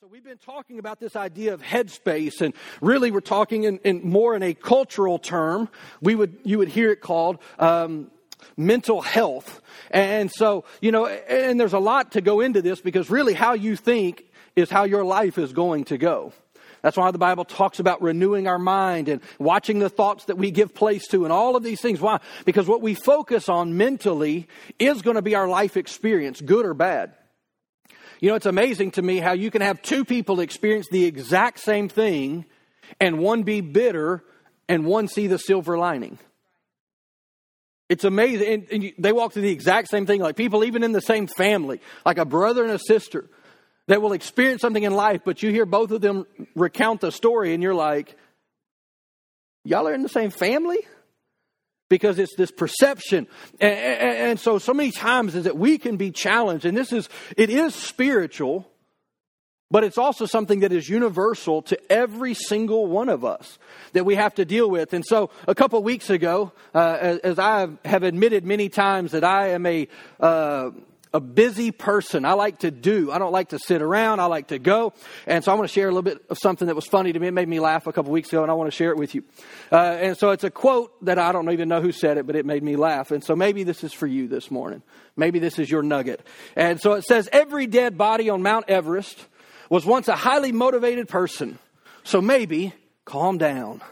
So we've been talking about this idea of headspace, and really we're talking in, in more in a cultural term. We would you would hear it called um, mental health. And so you know, and there's a lot to go into this because really how you think is how your life is going to go. That's why the Bible talks about renewing our mind and watching the thoughts that we give place to and all of these things. Why? Because what we focus on mentally is going to be our life experience, good or bad. You know, it's amazing to me how you can have two people experience the exact same thing and one be bitter and one see the silver lining. It's amazing. And, and you, they walk through the exact same thing, like people even in the same family, like a brother and a sister that will experience something in life, but you hear both of them recount the story and you're like, y'all are in the same family? Because it's this perception. And, and, and, so, so many times is that we can be challenged, and this is, it is spiritual, but it's also something that is universal to every single one of us that we have to deal with. And so, a couple weeks ago, uh, as, as, I have admitted many times that I am a, uh, a busy person. I like to do. I don't like to sit around. I like to go. And so I want to share a little bit of something that was funny to me. It made me laugh a couple weeks ago, and I want to share it with you. Uh, and so it's a quote that I don't even know who said it, but it made me laugh. And so maybe this is for you this morning. Maybe this is your nugget. And so it says, Every dead body on Mount Everest was once a highly motivated person. So maybe calm down.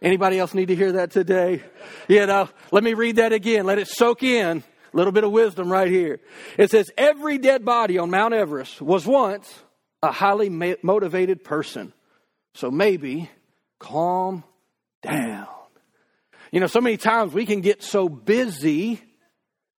Anybody else need to hear that today? You know, let me read that again. Let it soak in little bit of wisdom right here. It says, Every dead body on Mount Everest was once a highly motivated person. So maybe calm down. You know, so many times we can get so busy.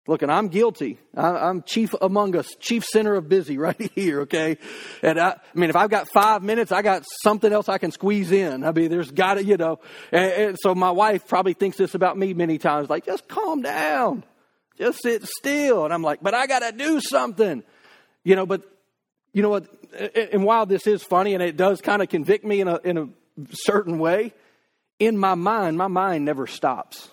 Look, and I'm guilty. I'm chief among us, chief center of busy right here, okay? And I, I, mean, if I've got five minutes, I got something else I can squeeze in. I mean, there's got to, you know. And, and so my wife probably thinks this about me many times, like, just calm down. Just sit still. And I'm like, but I got to do something. You know, but you know what? And while this is funny and it does kind of convict me in a, in a certain way, in my mind, my mind never stops.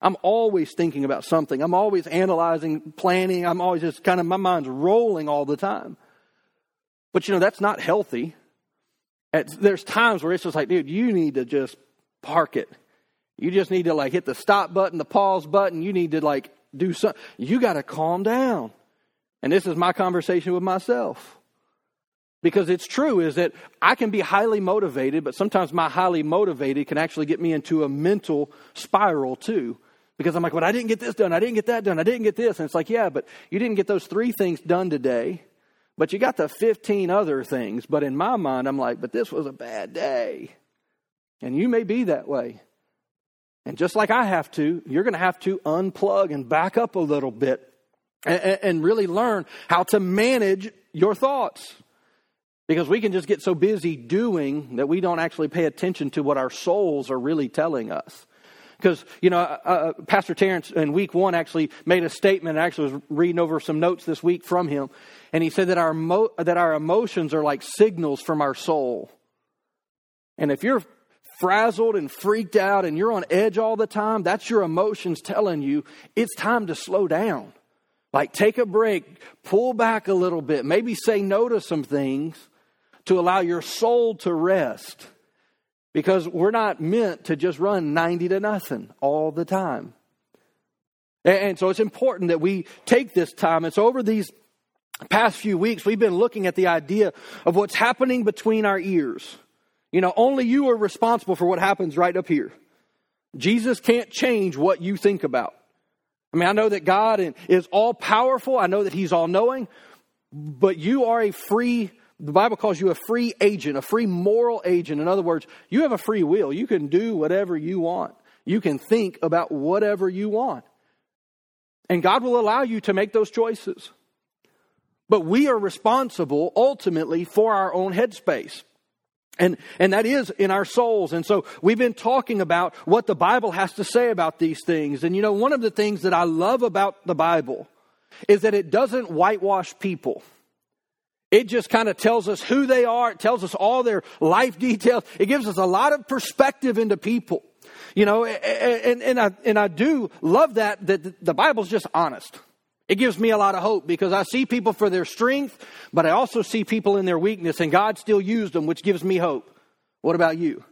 I'm always thinking about something. I'm always analyzing, planning. I'm always just kind of, my mind's rolling all the time. But you know, that's not healthy. There's times where it's just like, dude, you need to just park it. You just need to like hit the stop button, the pause button. You need to like do something. You got to calm down. And this is my conversation with myself. Because it's true is that I can be highly motivated, but sometimes my highly motivated can actually get me into a mental spiral too. Because I'm like, well, I didn't get this done. I didn't get that done. I didn't get this. And it's like, yeah, but you didn't get those three things done today, but you got the 15 other things. But in my mind, I'm like, but this was a bad day. And you may be that way. And just like I have to, you're going to have to unplug and back up a little bit and, and, really learn how to manage your thoughts. Because we can just get so busy doing that we don't actually pay attention to what our souls are really telling us. Because, you know, uh, uh, Pastor Terrence in week one actually made a statement. I actually was reading over some notes this week from him. And he said that our, mo- that our emotions are like signals from our soul. And if you're frazzled and freaked out and you're on edge all the time, that's your emotions telling you it's time to slow down. Like take a break, pull back a little bit, maybe say no to some things to allow your soul to rest. Because we're not meant to just run 90 to nothing all the time. And so it's important that we take this time. It's over these past few weeks, we've been looking at the idea of what's happening between our ears. You know, only you are responsible for what happens right up here. Jesus can't change what you think about. I mean, I know that God is all powerful, I know that He's all knowing, but you are a free, the Bible calls you a free agent, a free moral agent. In other words, you have a free will. You can do whatever you want, you can think about whatever you want. And God will allow you to make those choices. But we are responsible ultimately for our own headspace. And, and that is in our souls. And so we've been talking about what the Bible has to say about these things. And you know, one of the things that I love about the Bible is that it doesn't whitewash people. It just kind of tells us who they are. It tells us all their life details. It gives us a lot of perspective into people. You know, and, and, I, and I do love that, that the Bible's just honest. It gives me a lot of hope because I see people for their strength, but I also see people in their weakness, and God still used them, which gives me hope. What about you?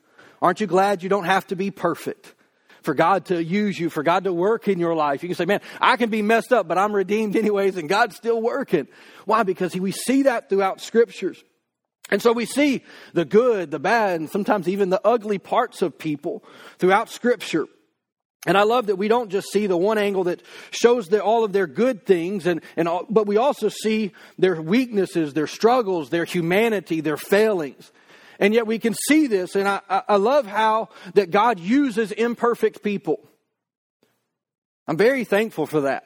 Aren't you glad you don't have to be perfect? For God to use you, for God to work in your life. You can say, man, I can be messed up, but I'm redeemed anyways, and God's still working. Why? Because we see that throughout scriptures. And so we see the good, the bad, and sometimes even the ugly parts of people throughout scripture. And I love that we don't just see the one angle that shows the, all of their good things, and, and all, but we also see their weaknesses, their struggles, their humanity, their failings. And yet we can see this, and I, I love how that God uses imperfect people. I'm very thankful for that.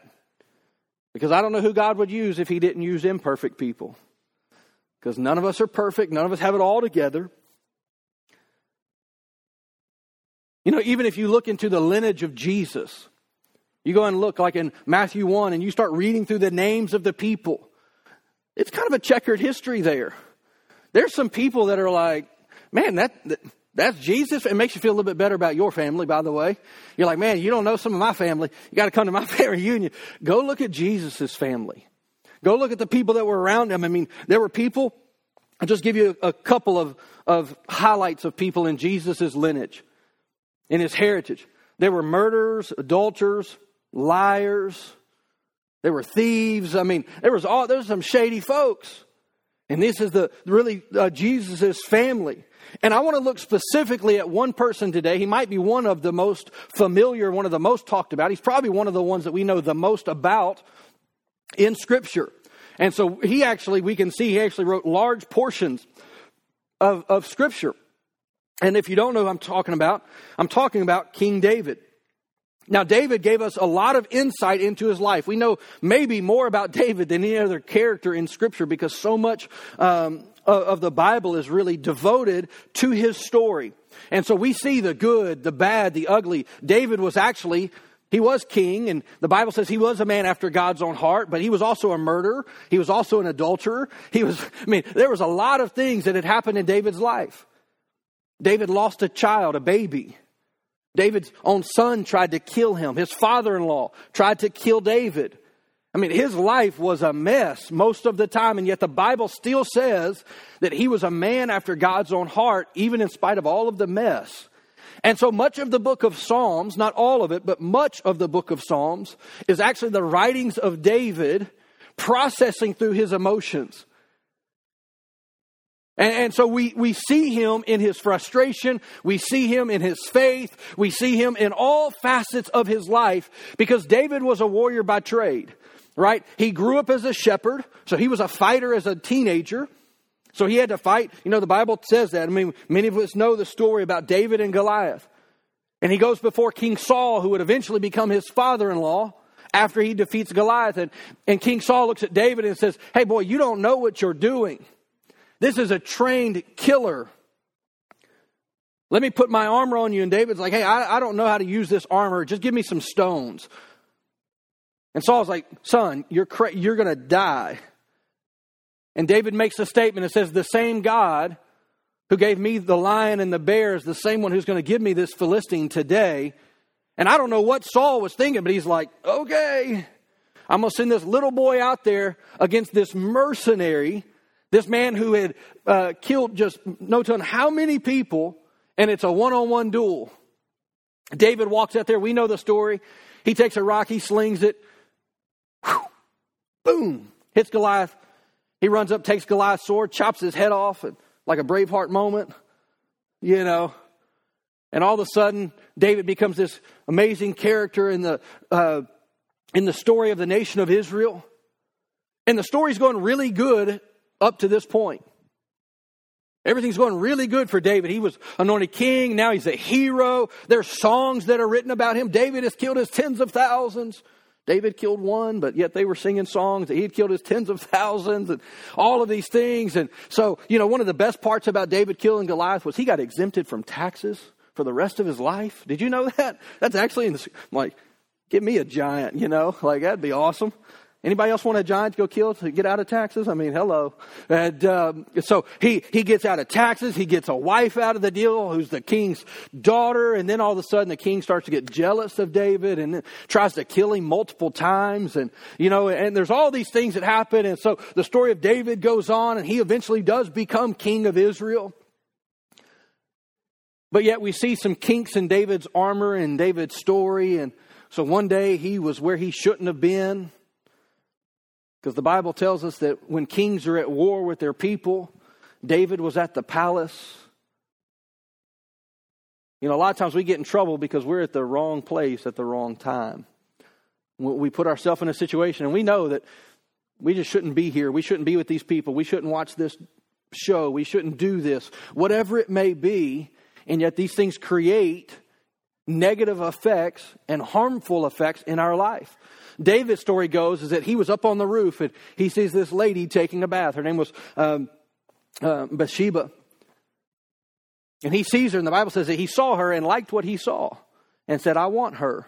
Because I don't know who God would use if He didn't use imperfect people. Because none of us are perfect, none of us have it all together. You know, even if you look into the lineage of Jesus, you go and look like in Matthew 1 and you start reading through the names of the people, it's kind of a checkered history there. There's some people that are like, man, that, that that's Jesus. It makes you feel a little bit better about your family, by the way. You're like, man, you don't know some of my family. You got to come to my family reunion. Go look at Jesus' family. Go look at the people that were around him. I mean, there were people, I'll just give you a, couple of, of highlights of people in Jesus' lineage in his heritage. There were murderers, adulterers, liars. There were thieves. I mean, there was all there was some shady folks. And this is the really uh, Jesus's family. And I want to look specifically at one person today. He might be one of the most familiar, one of the most talked about. He's probably one of the ones that we know the most about in Scripture. And so he actually, we can see he actually wrote large portions of, of Scripture. And if you don't know who I'm talking about, I'm talking about King David. Now, David gave us a lot of insight into his life. We know maybe more about David than any other character in Scripture because so much um, of the Bible is really devoted to his story. And so we see the good, the bad, the ugly. David was actually he was king, and the Bible says he was a man after God's own heart, but he was also a murderer. He was also an adulterer. He was, I mean, there was a lot of things that had happened in David's life. David lost a child, a baby. David's own son tried to kill him. His father in law tried to kill David. I mean, his life was a mess most of the time, and yet the Bible still says that he was a man after God's own heart, even in spite of all of the mess. And so much of the book of Psalms, not all of it, but much of the book of Psalms, is actually the writings of David processing through his emotions. And, and, so we, we see him in his frustration. We see him in his faith. We see him in all facets of his life because David was a warrior by trade, right? He grew up as a shepherd. So he was a fighter as a teenager. So he had to fight. You know, the Bible says that. I mean, many of us know the story about David and Goliath. And he goes before King Saul, who would eventually become his father in law after he defeats Goliath. And, and King Saul looks at David and says, Hey, boy, you don't know what you're doing. This is a trained killer. Let me put my armor on you. And David's like, hey, I, I don't know how to use this armor. Just give me some stones. And Saul's like, son, you're, cra- you're going to die. And David makes a statement that says, the same God who gave me the lion and the bear is the same one who's going to give me this Philistine today. And I don't know what Saul was thinking, but he's like, okay, I'm going to send this little boy out there against this mercenary this man who had uh, killed just no telling how many people, and it's a one on one duel. David walks out there. We know the story. He takes a rock, he slings it. Whew, boom! Hits Goliath. He runs up, takes Goliath's sword, chops his head off, and, like a Braveheart moment, you know. And all of a sudden, David becomes this amazing character in the uh, in the story of the nation of Israel. And the story's going really good up to this point. Everything's going really good for David. He was anointed king. Now he's a hero. There's songs that are written about him. David has killed his tens of thousands. David killed one, but yet they were singing songs that he had killed his tens of thousands and all of these things. And so, you know, one of the best parts about David killing Goliath was he got exempted from taxes for the rest of his life. Did you know that? That's actually in the, like, give me a giant, you know, like that'd be awesome. Anybody else want a giant to go kill to get out of taxes? I mean, hello. And um, so he he gets out of taxes. He gets a wife out of the deal, who's the king's daughter. And then all of a sudden, the king starts to get jealous of David and tries to kill him multiple times. And you know, and there's all these things that happen. And so the story of David goes on, and he eventually does become king of Israel. But yet we see some kinks in David's armor and David's story. And so one day he was where he shouldn't have been. Because the Bible tells us that when kings are at war with their people, David was at the palace. You know, a lot of times we get in trouble because we're at the wrong place at the wrong time. We put ourselves in a situation and we know that we just shouldn't be here. We shouldn't be with these people. We shouldn't watch this show. We shouldn't do this. Whatever it may be. And yet these things create negative effects and harmful effects in our life. David's story goes is that he was up on the roof and he sees this lady taking a bath. Her name was um, uh, Bathsheba. And he sees her, and the Bible says that he saw her and liked what he saw and said, I want her.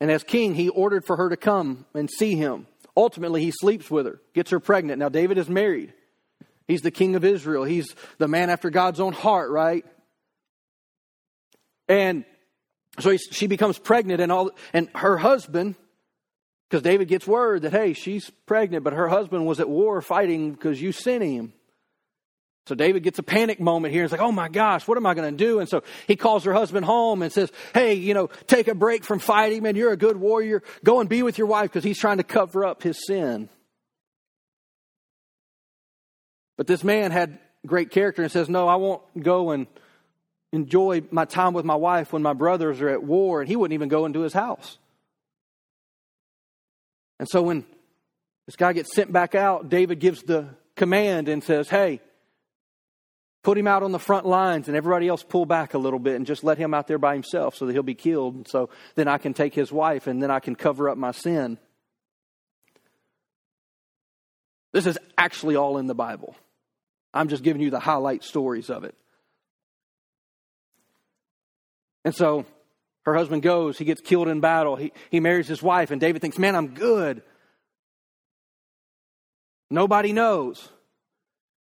And as king, he ordered for her to come and see him. Ultimately, he sleeps with her, gets her pregnant. Now, David is married. He's the king of Israel. He's the man after God's own heart, right? And so he, she becomes pregnant, and all, and her husband, because David gets word that hey, she's pregnant, but her husband was at war fighting because you sent him. So David gets a panic moment here. He's like, oh my gosh, what am I going to do? And so he calls her husband home and says, hey, you know, take a break from fighting, man. You're a good warrior. Go and be with your wife because he's trying to cover up his sin. But this man had great character and says, no, I won't go and enjoy my time with my wife when my brothers are at war, and he wouldn't even go into his house. And so when this guy gets sent back out, David gives the command and says, Hey, put him out on the front lines and everybody else pull back a little bit and just let him out there by himself so that he'll be killed. And so then I can take his wife and then I can cover up my sin. This is actually all in the Bible. I'm just giving you the highlight stories of it. And so her husband goes, he gets killed in battle, he, he marries his wife, and David thinks, man, I'm good. Nobody knows,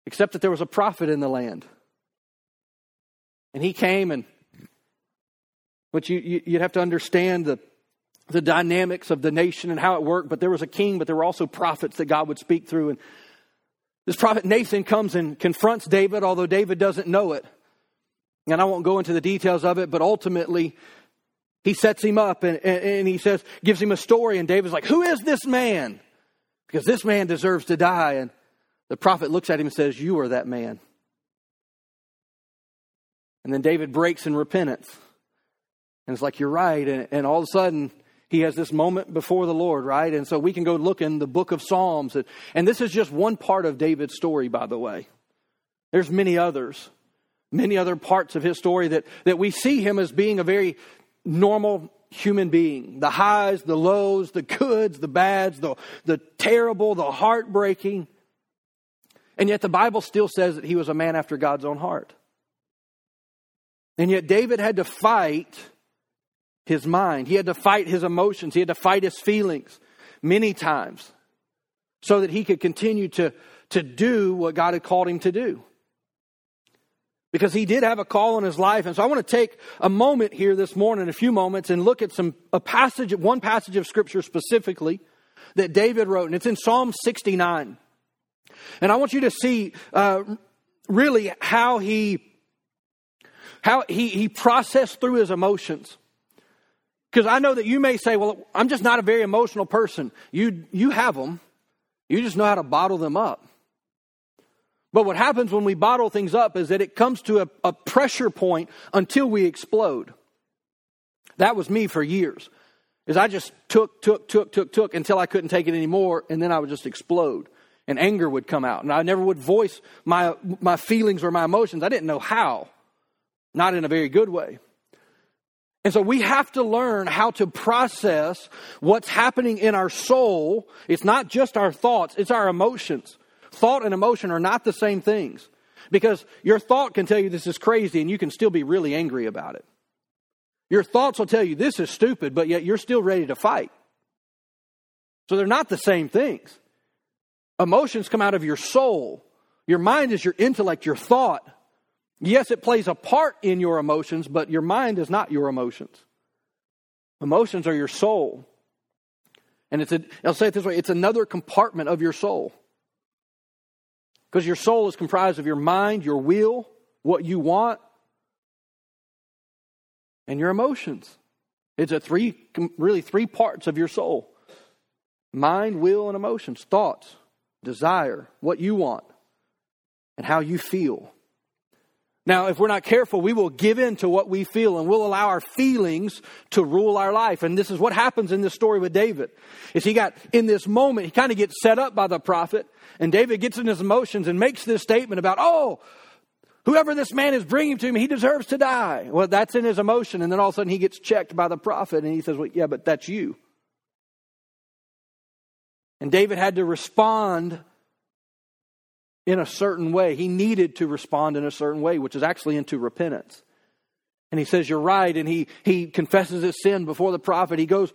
except that there was a prophet in the land. And he came and but you, you would have to understand the the dynamics of the nation and how it worked. But there was a king, but there were also prophets that God would speak through. And this prophet Nathan comes and confronts David, although David doesn't know it. And I won't go into the details of it, but ultimately, he sets him up and, and, and, he says, gives him a story. And David's like, Who is this man? Because this man deserves to die. And the prophet looks at him and says, You are that man. And then David breaks in repentance. And it's like, You're right. And, and all of a sudden, he has this moment before the Lord, right? And so we can go look in the book of Psalms. And, and this is just one part of David's story, by the way. There's many others many other parts of his story that, that we see him as being a very normal human being. The highs, the lows, the goods, the bads, the, the terrible, the heartbreaking. And yet the Bible still says that he was a man after God's own heart. And yet David had to fight his mind. He had to fight his emotions. He had to fight his feelings many times so that he could continue to, to do what God had called him to do because he did have a call on his life. And so I want to take a moment here this morning, a few moments, and look at some a passage, one passage of scripture specifically that David wrote, and it's in Psalm 69. And I want you to see uh, really how he how he, he processed through his emotions. Because I know that you may say, well, I'm just not a very emotional person. You, you have them. You just know how to bottle them up. But what happens when we bottle things up is that it comes to a, a pressure point until we explode. That was me for years. Is I just took, took, took, took, took until I couldn't take it anymore, and then I would just explode. And anger would come out. And I never would voice my, my feelings or my emotions. I didn't know how. Not in a very good way. And so we have to learn how to process what's happening in our soul. It's not just our thoughts, it's our emotions. Thought and emotion are not the same things because your thought can tell you this is crazy and you can still be really angry about it. Your thoughts will tell you this is stupid, but yet you're still ready to fight. So they're not the same things. Emotions come out of your soul. Your mind is your intellect, your thought. Yes, it plays a part in your emotions, but your mind is not your emotions. Emotions are your soul. And it's a, I'll say it this way it's another compartment of your soul. Because your soul is comprised of your mind, your will, what you want, and your emotions. It's a three, really three parts of your soul. Mind, will, and emotions, thoughts, desire, what you want, and how you feel. Now, if we're not careful, we will give in to what we feel and we'll allow our feelings to rule our life. And this is what happens in this story with David. Is he got in this moment, he kind of gets set up by the prophet and David gets in his emotions and makes this statement about, oh, whoever this man is bringing to me, he deserves to die. Well, that's in his emotion. And then all of a sudden he gets checked by the prophet and he says, well, yeah, but that's you. And David had to respond in a certain way. He needed to respond in a certain way, which is actually into repentance. And he says, You're right. And he, he confesses his sin before the prophet. He goes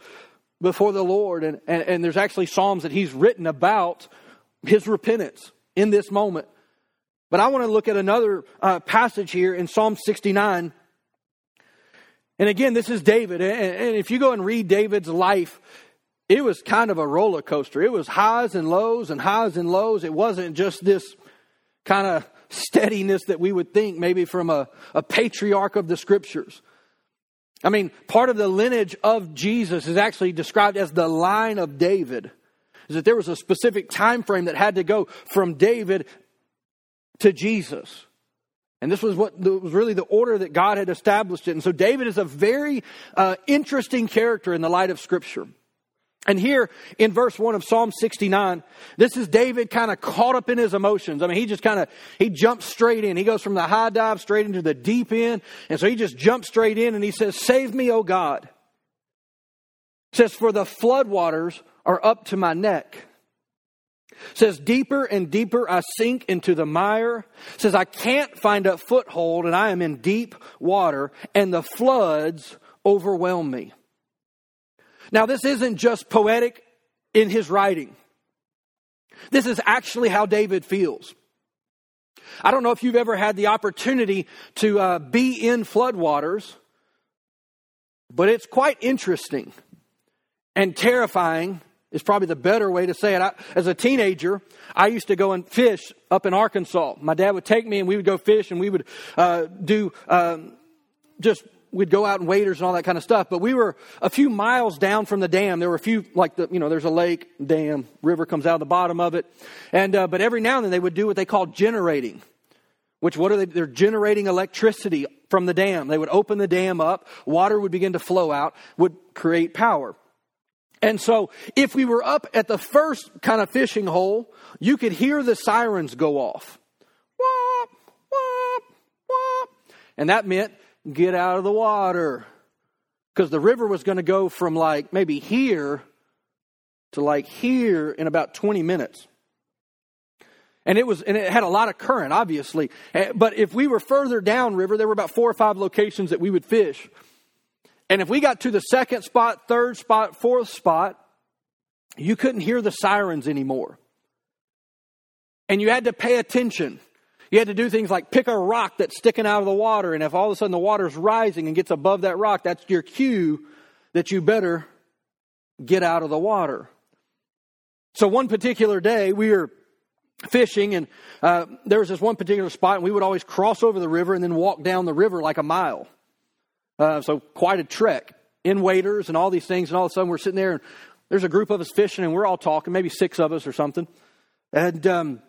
before the Lord. And, and, and there's actually Psalms that he's written about his repentance in this moment. But I want to look at another uh, passage here in Psalm 69. And again, this is David. And, and if you go and read David's life, it was kind of a roller coaster. It was highs and lows and highs and lows. It wasn't just this kind of steadiness that we would think maybe from a, a patriarch of the scriptures. I mean, part of the lineage of Jesus is actually described as the line of David. Is that there was a specific time frame that had to go from David to Jesus. And this was what was really the order that God had established it. And so David is a very uh, interesting character in the light of Scripture. And here in verse 1 of Psalm 69, this is David kind of caught up in his emotions. I mean, he just kind of, he jumps straight in. He goes from the high dive straight into the deep end. And so he just jumps straight in and he says, Save me, O God. says, For the floodwaters are up to my neck. says, Deeper and deeper I sink into the mire. says, I can't find a foothold and I am in deep water and the floods overwhelm me. Now, this isn't just poetic in his writing. This is actually how David feels. I don't know if you've ever had the opportunity to uh, be in floodwaters, but it's quite interesting and terrifying is probably the better way to say it. I, as a teenager, I used to go and fish up in Arkansas. My dad would take me and we would go fish and we would uh, do um, just we'd go out and waders and all that kind of stuff. But we were a few miles down from the dam. There were a few, like the, you know, there's a lake, dam, river comes out of the bottom of it. And, uh, but every now and then they would do what they call generating, which what are they? They're generating electricity from the dam. They would open the dam up, water would begin to flow out, would create power. And so if we were up at the first kind of fishing hole, you could hear the sirens go off. Wop, wop, wop. And that meant get out of the water. Because the river was going to go from like maybe here to like here in about 20 minutes. And it was, and it had a lot of current, obviously. Eh, but if we were further down river, there were about four or five locations that we would fish. And if we got to the second spot, third spot, fourth spot, you couldn't hear the sirens anymore. And you had to pay attention. You had to do things like pick a rock that's sticking out of the water, and if all of a sudden the water's rising and gets above that rock, that's your cue that you better get out of the water. So one particular day, we were fishing, and uh, there was this one particular spot, and we would always cross over the river and then walk down the river like a mile. Uh, so quite a trek in waders and all these things, and all of a sudden we're sitting there, and there's a group of us fishing, and we're all talking, maybe six of us or something, and um,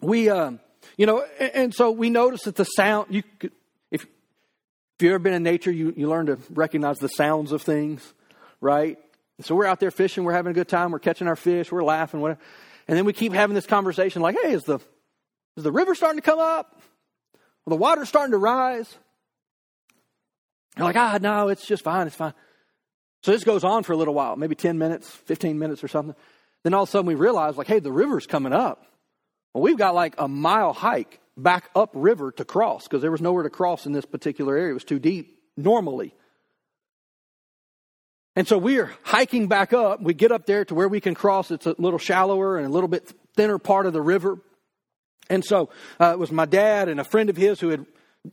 we. Um, you know, and, and so we notice that the sound, you if, if you've ever been in nature, you, you learn to recognize the sounds of things, right? So we're out there fishing, we're having a good time, we're catching our fish, we're laughing, whatever. And then we keep having this conversation like, hey, is the, is the river starting to come up? Or the water starting to rise? You're like, ah, no, it's just fine, it's fine. So this goes on for a little while, maybe 10 minutes, 15 minutes or something. Then all of a sudden we realize, like, hey, the river's coming up. Well, we've got like a mile hike back up river to cross because there was nowhere to cross in this particular area. It was too deep normally. And so we are hiking back up. We get up there to where we can cross. It's a little shallower and a little bit thinner part of the river. And so uh, it was my dad and a friend of his who had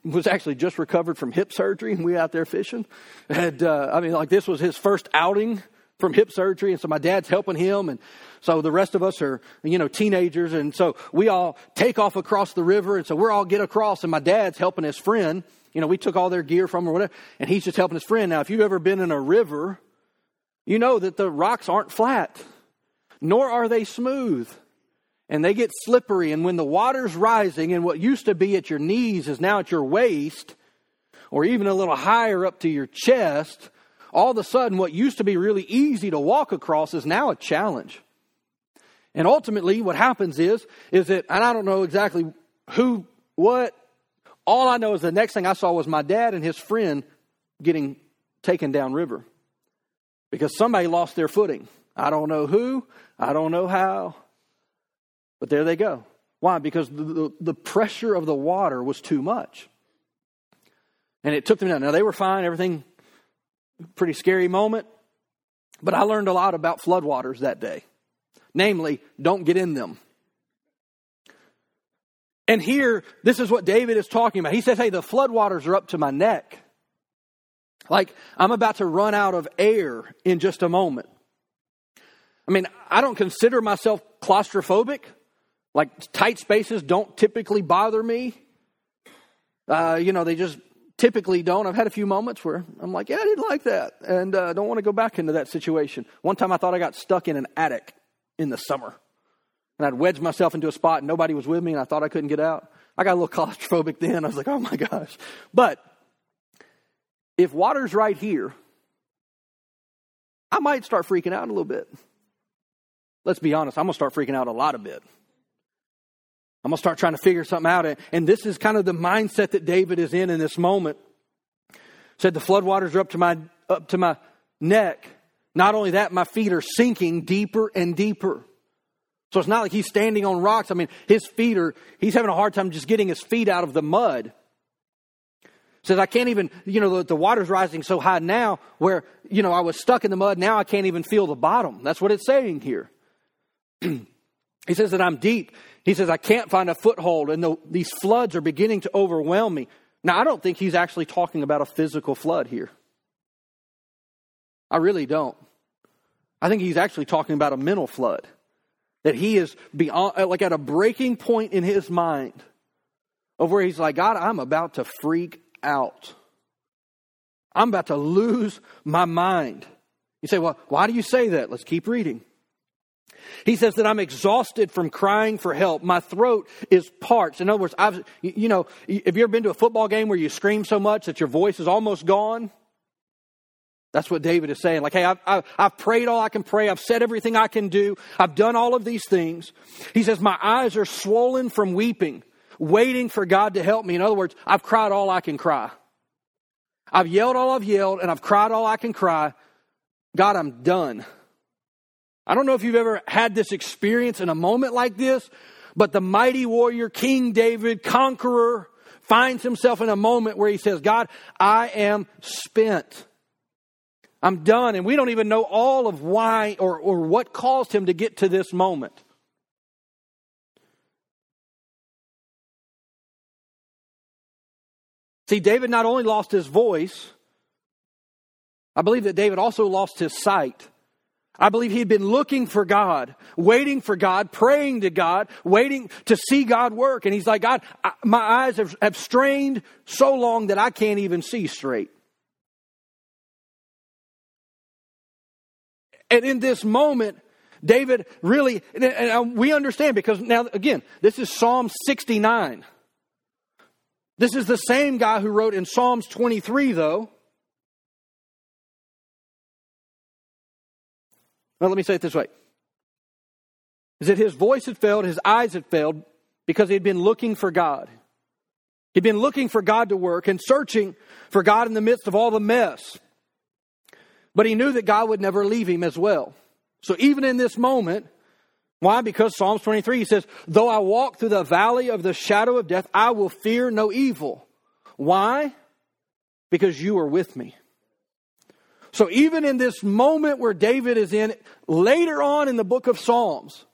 was actually just recovered from hip surgery, and we out there fishing. And uh, I mean, like this was his first outing from hip surgery, and so my dad's helping him, and so the rest of us are you know teenagers, and so we all take off across the river, and so we're all get across, and my dad's helping his friend. You know, we took all their gear from or whatever, and he's just helping his friend. Now, if you've ever been in a river, you know that the rocks aren't flat, nor are they smooth. And they get slippery. And when the water's rising and what used to be at your knees is now at your waist, or even a little higher up to your chest, all of a sudden what used to be really easy to walk across is now a challenge. And ultimately, what happens is, is that, and I don't know exactly who, what, all I know is the next thing I saw was my dad and his friend getting taken downriver because somebody lost their footing. I don't know who, I don't know how, but there they go. Why? Because the, the, the pressure of the water was too much. And it took them down. Now, they were fine, everything, pretty scary moment, but I learned a lot about floodwaters that day. Namely, don't get in them. And here, this is what David is talking about. He says, Hey, the floodwaters are up to my neck. Like, I'm about to run out of air in just a moment. I mean, I don't consider myself claustrophobic. Like, tight spaces don't typically bother me. Uh, you know, they just typically don't. I've had a few moments where I'm like, yeah, I didn't like that. And I uh, don't want to go back into that situation. One time I thought I got stuck in an attic in the summer. And I'd wedged myself into a spot and nobody was with me and I thought I couldn't get out. I got a little claustrophobic then. I was like, oh my gosh. But if water's right here, I might start freaking out a little bit. Let's be honest, I'm going to start freaking out a lot a bit. I'm going to start trying to figure something out. And this is kind of the mindset that David is in in this moment. Said the floodwaters are up to my, up to my neck. Not only that, my feet are sinking deeper and deeper. So it's not like he's standing on rocks. I mean, his feet are, he's having a hard time just getting his feet out of the mud. Says, I can't even, you know, the, the, water's rising so high now where, you know, I was stuck in the mud. Now I can't even feel the bottom. That's what it's saying here. he says that I'm deep. He says, I can't find a foothold and the, these floods are beginning to overwhelm me. Now, I don't think he's actually talking about a physical flood here. I really don't. I think he's actually talking about a mental flood. That he is beyond, uh, like at a breaking point in his mind of where he's like, God, I'm about to freak out. I'm about to lose my mind. You say, well, why do you say that? Let's keep reading. He says that I'm exhausted from crying for help. My throat is parched. In other words, I've, you know, have you ever been to a football game where you scream so much that your voice is almost gone? That's what David is saying. Like, hey, I've, I've, I've, prayed all I can pray. I've said everything I can do. I've done all of these things. He says, my eyes are swollen from weeping waiting for God to help me. In other words, I've cried all I can cry. I've yelled all I've yelled, and I've cried all I can cry. God, I'm done. I don't know if you've ever had this experience in a moment like this, but the mighty warrior, King David, conqueror, finds himself in a moment where he says, God, I am spent. I'm done. And we don't even know all of why or, or what caused him to get to this moment. See, David not only lost his voice, I believe that David also lost his sight. I believe he had been looking for God, waiting for God, praying to God, waiting to see God work. And he's like, God, I, my eyes have, have strained so long that I can't even see straight. And in this moment, David really, and we understand because now, again, this is Psalm 69. This is the same guy who wrote in Psalms 23, though. Well, let me say it this way is that his voice had failed, his eyes had failed because he had been looking for God. He'd been looking for God to work and searching for God in the midst of all the mess. But he knew that God would never leave him as well. So even in this moment, why? Because Psalms 23 he says, Though I walk through the valley of the shadow of death, I will fear no evil. Why? Because you are with me. So even in this moment where David is in, later on in the book of Psalms,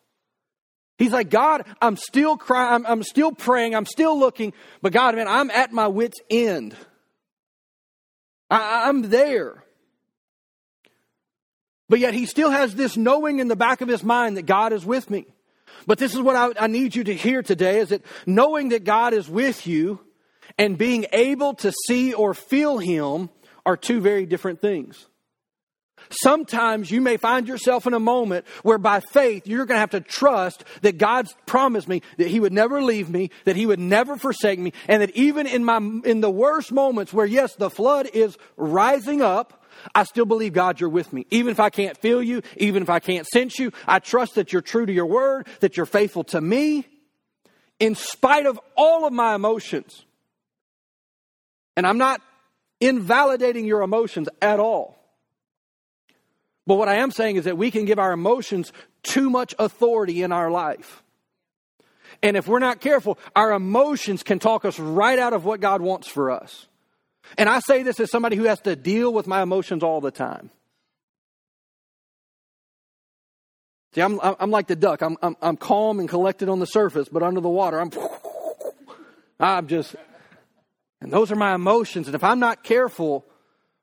he's like, God, I'm still crying, I'm, I'm still praying, I'm still looking, but God, man, I'm at my wit's end. I, I'm there. But yet he still has this knowing in the back of his mind that God is with me. But this is what I, I, need you to hear today is that knowing that God is with you and being able to see or feel him are two very different things. Sometimes you may find yourself in a moment where by faith you're going to have to trust that God's promised me that he would never leave me, that he would never forsake me, and that even in my in the worst moments where yes, the flood is rising up, I still believe, God, you're with me. Even if I can't feel you, even if I can't sense you, I trust that you're true to your word, that you're faithful to me, in spite of all of my emotions. And I'm not invalidating your emotions at all. But what I am saying is that we can give our emotions too much authority in our life. And if we're not careful, our emotions can talk us right out of what God wants for us. And I say this as somebody who has to deal with my emotions all the time. See, I'm, I'm like the duck. I'm, I'm, I'm calm and collected on the surface, but under the water, I'm, I'm just, and those are my emotions. And if I'm not careful,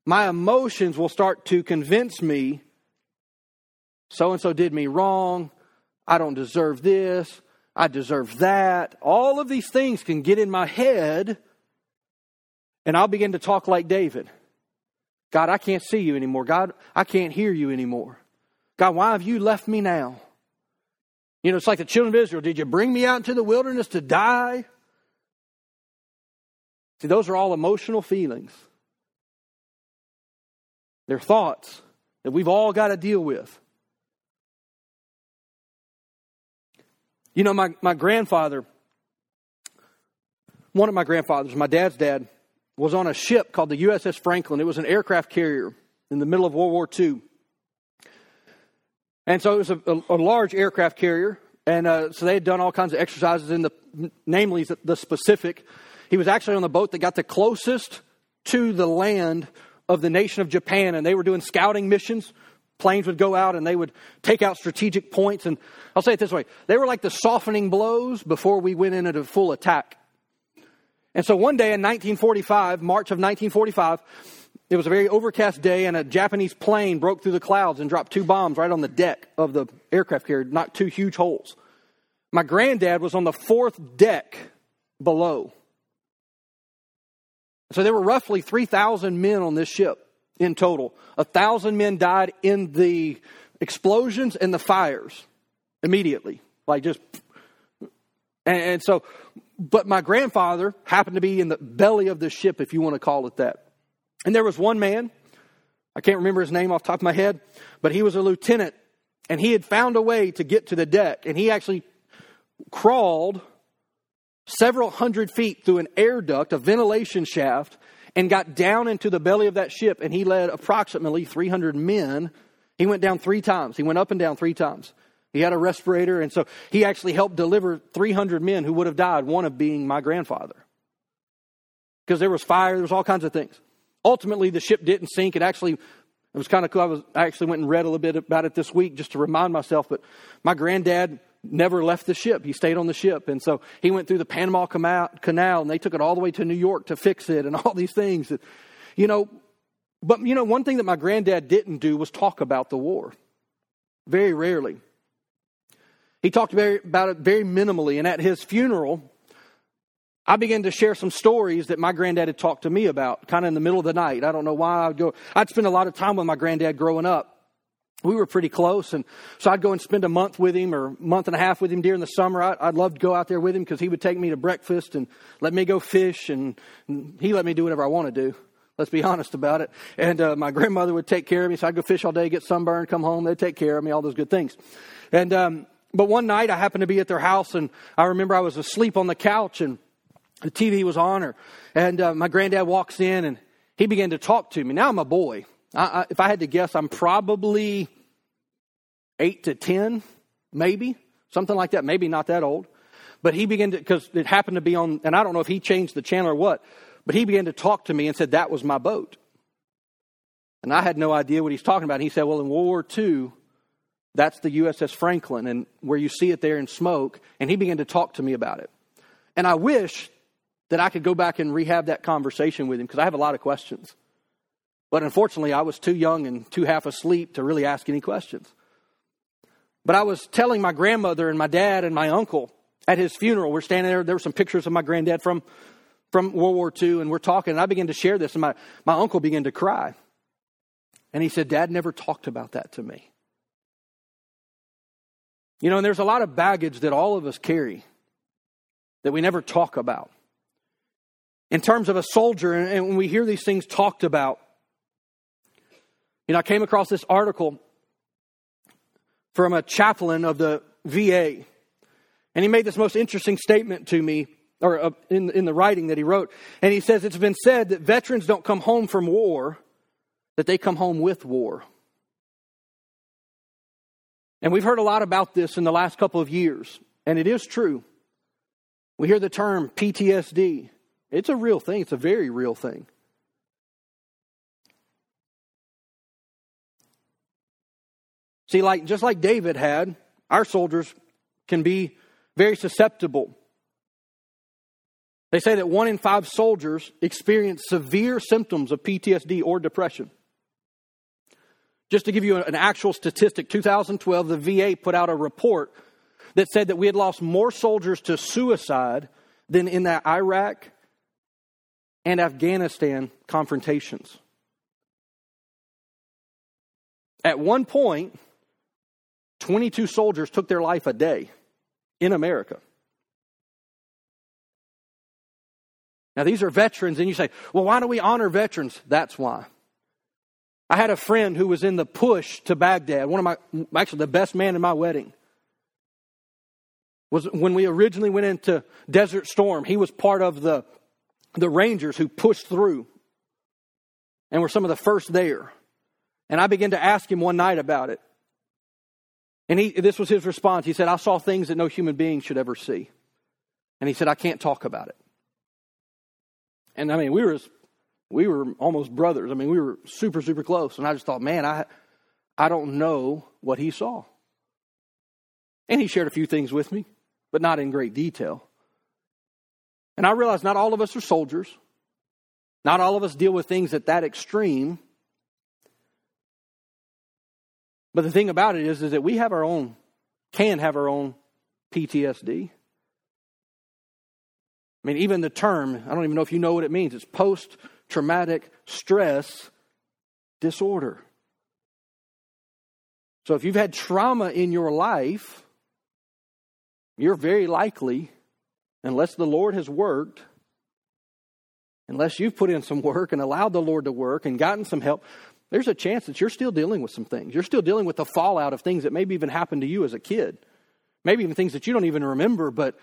my emotions will start to convince me so and so did me wrong. I don't deserve this. I deserve that. All of these things can get in my head and I'll begin to talk like David. God, I can't see you anymore. God, I can't hear you anymore. God, why have you left me now? You know, it's like the children of Israel. Did you bring me out into the wilderness to die? See, those are all emotional feelings. They're thoughts that we've all got to deal with. You know, my, my grandfather, one of my grandfathers, my dad's dad, was on a ship called the USS Franklin. It was an aircraft carrier in the middle of World War II. And so it was a, a, a large aircraft carrier. And uh, so they had done all kinds of exercises in the, namely the, the specific. He was actually on the boat that got the closest to the land of the nation of Japan, and they were doing scouting missions. Planes would go out and they would take out strategic points. And I'll say it this way they were like the softening blows before we went into full attack. And so one day in 1945, March of 1945, it was a very overcast day, and a Japanese plane broke through the clouds and dropped two bombs right on the deck of the aircraft carrier, knocked two huge holes. My granddad was on the fourth deck below. So there were roughly 3,000 men on this ship in total. A thousand men died in the explosions and the fires immediately. Like just. And so but my grandfather happened to be in the belly of the ship, if you want to call it that. And there was one man, I can't remember his name off top of my head, but he was a lieutenant, and he had found a way to get to the deck, and he actually crawled several hundred feet through an air duct, a ventilation shaft, and got down into the belly of that ship, and he led approximately 300 men. He went down three times. He went up and down three times. He had a respirator, and so he actually helped deliver 300 men who would have died, one of being my grandfather. Because there was fire, there was all kinds of things. Ultimately, the ship didn't sink. It actually, it was kind of cool. I, was, I actually went and read a little bit about it this week just to remind myself, but my granddad never left the ship. He stayed on the ship. And so he went through the Panama Canal, and they took it all the way to New York to fix it and all these things. You know, but, you know, one thing that my granddad didn't do was talk about the war. Very rarely. He talked very, about it very minimally. And at his funeral, I began to share some stories that my granddad had talked to me about, kind of in the middle of the night. I don't know why I'd go. I'd spend a lot of time with my granddad growing up. We were pretty close, and so I'd go and spend a month with him or month and a half with him during the summer. I, would love to go out there with him because he would take me to breakfast and let me go fish, and, and he let me do whatever I want to do. Let's be honest about it. And uh, my grandmother would take care of me, so I'd go fish all day, get sunburned, come home. They'd take care of me, all those good things. And um, but one night I happened to be at their house, and I remember I was asleep on the couch, and the TV was on, or, and uh, my granddad walks in, and he began to talk to me. Now I'm a boy. I, I, if I had to guess, I'm probably eight to ten, maybe something like that. Maybe not that old, but he began to because it happened to be on, and I don't know if he changed the channel or what, but he began to talk to me and said that was my boat. And I had no idea what he's talking about. And he said, Well, in World War II, that's the USS Franklin, and where you see it there in smoke. And he began to talk to me about it. And I wish that I could go back and rehab that conversation with him because I have a lot of questions. But unfortunately, I was too young and too half asleep to really ask any questions. But I was telling my grandmother and my dad and my uncle at his funeral. We're standing there. There were some pictures of my granddad from, from World War II, and we're talking. And I began to share this, and my, my uncle began to cry. And he said, Dad never talked about that to me. You know, and there's a lot of baggage that all of us carry that we never talk about. In terms of a soldier, and when we hear these things talked about, you know, I came across this article from a chaplain of the VA, and he made this most interesting statement to me, or uh, in, in the writing that he wrote. And he says, It's been said that veterans don't come home from war, that they come home with war. And we've heard a lot about this in the last couple of years, and it is true. We hear the term PTSD. It's a real thing, it's a very real thing. See, like just like David had, our soldiers can be very susceptible. They say that one in five soldiers experience severe symptoms of PTSD or depression. Just to give you an actual statistic, 2012, the VA put out a report that said that we had lost more soldiers to suicide than in the Iraq and Afghanistan confrontations. At one point, 22 soldiers took their life a day in America. Now, these are veterans, and you say, well, why do we honor veterans? That's why. I had a friend who was in the push to Baghdad, one of my, actually, the best man in my wedding. Was when we originally went into Desert Storm, he was part of the, the Rangers who pushed through and were some of the first there. And I began to ask him one night about it. And he, this was his response. He said, I saw things that no human being should ever see. And he said, I can't talk about it. And I mean, we were, we were almost brothers. I mean, we were super, super close. And I just thought, man, I, I don't know what he saw. And he shared a few things with me, but not in great detail. And I realized not all of us are soldiers. Not all of us deal with things at that extreme. But the thing about it is, is that we have our own, can have our own PTSD. I mean, even the term, I don't even know if you know what it means. It's post traumatic stress disorder. So if you've had trauma in your life, you're very likely, unless the Lord has worked, unless you've put in some work and allowed the Lord to work and gotten some help, there's a chance that you're still dealing with some things. You're still dealing with the fallout of things that maybe even happened to you as a kid. Maybe even things that you don't even remember, but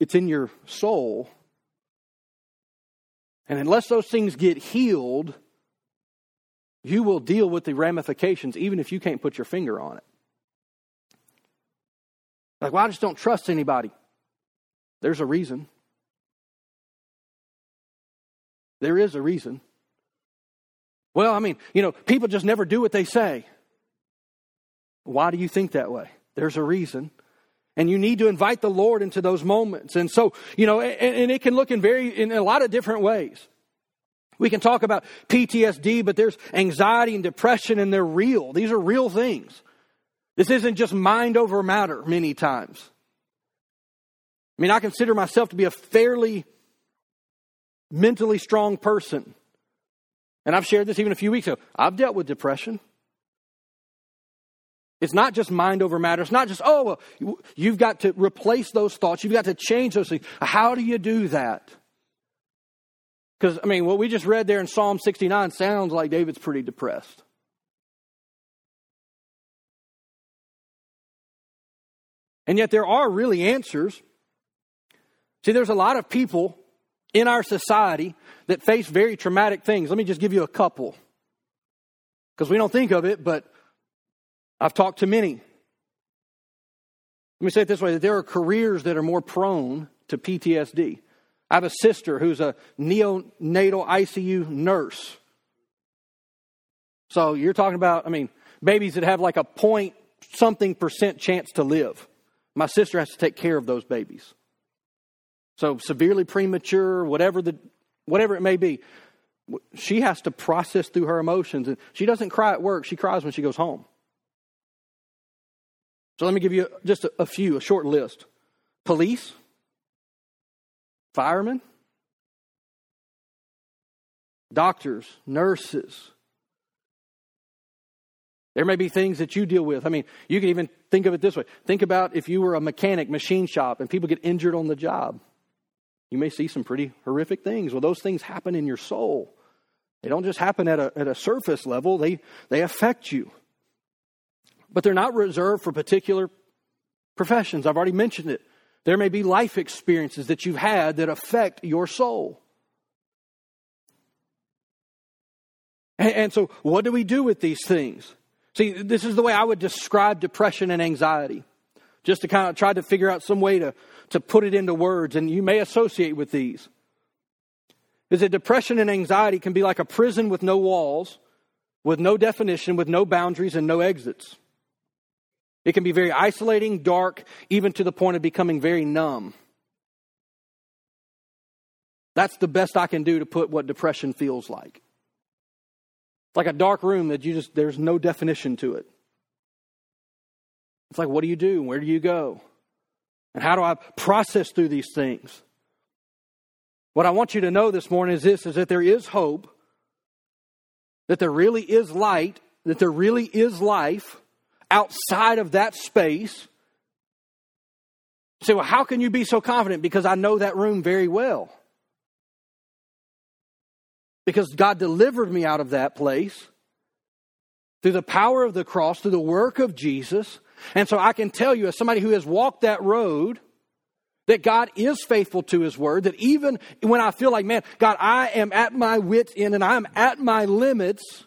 it's in your soul. And unless those things get healed, you will deal with the ramifications even if you can't put your finger on it. Like, well, I just don't trust anybody. There's a reason. There is a reason. Well, I mean, you know, people just never do what they say. Why do you think that way? There's a reason. And you need to invite the Lord into those moments. And so, you know, and, and it can look in very, in a lot of different ways. We can talk about PTSD, but there's anxiety and depression, and they're real. These are real things. This isn't just mind over matter many times. I mean, I consider myself to be a fairly mentally strong person. And I've shared this even a few weeks ago. I've dealt with depression. It's not just mind over matter. It's not just, oh, well, you've got to replace those thoughts. You've got to change those things. How do you do that? Because, I mean, what we just read there in Psalm 69 sounds like David's pretty depressed. And yet there are really answers. See, there's a lot of people in our society that face very traumatic things. Let me just give you a couple. Because we don't think of it, but I've talked to many. Let me say it this way that there are careers that are more prone to PTSD. I have a sister who's a neonatal ICU nurse. So you're talking about, I mean, babies that have like a point something percent chance to live. My sister has to take care of those babies. So severely premature, whatever the whatever it may be, she has to process through her emotions and she doesn't cry at work, she cries when she goes home. So let me give you just a, a few, a short list. Police, firemen, doctors, nurses, there may be things that you deal with. I mean, you can even think of it this way. Think about if you were a mechanic, machine shop, and people get injured on the job. You may see some pretty horrific things. Well, those things happen in your soul. They don't just happen at a, at a surface level, they, they affect you. But they're not reserved for particular professions. I've already mentioned it. There may be life experiences that you've had that affect your soul. And, and so, what do we do with these things? See, this is the way I would describe depression and anxiety, just to kind of try to figure out some way to, to put it into words, and you may associate with these. Is that depression and anxiety can be like a prison with no walls, with no definition, with no boundaries, and no exits. It can be very isolating, dark, even to the point of becoming very numb. That's the best I can do to put what depression feels like. It's like a dark room that you just, there's no definition to it. It's like, what do you do? Where do you go? And how do I process through these things? What I want you to know this morning is this is that there is hope, that there really is light, that there really is life outside of that space. You say, well, how can you be so confident? Because I know that room very well because God delivered me out of that place through the power of the cross, through the work of Jesus. And so I can tell you, as somebody who has walked that road, that God is faithful to His word, that even when I feel like, man, God, I am at my wits' end and I'm at my limits,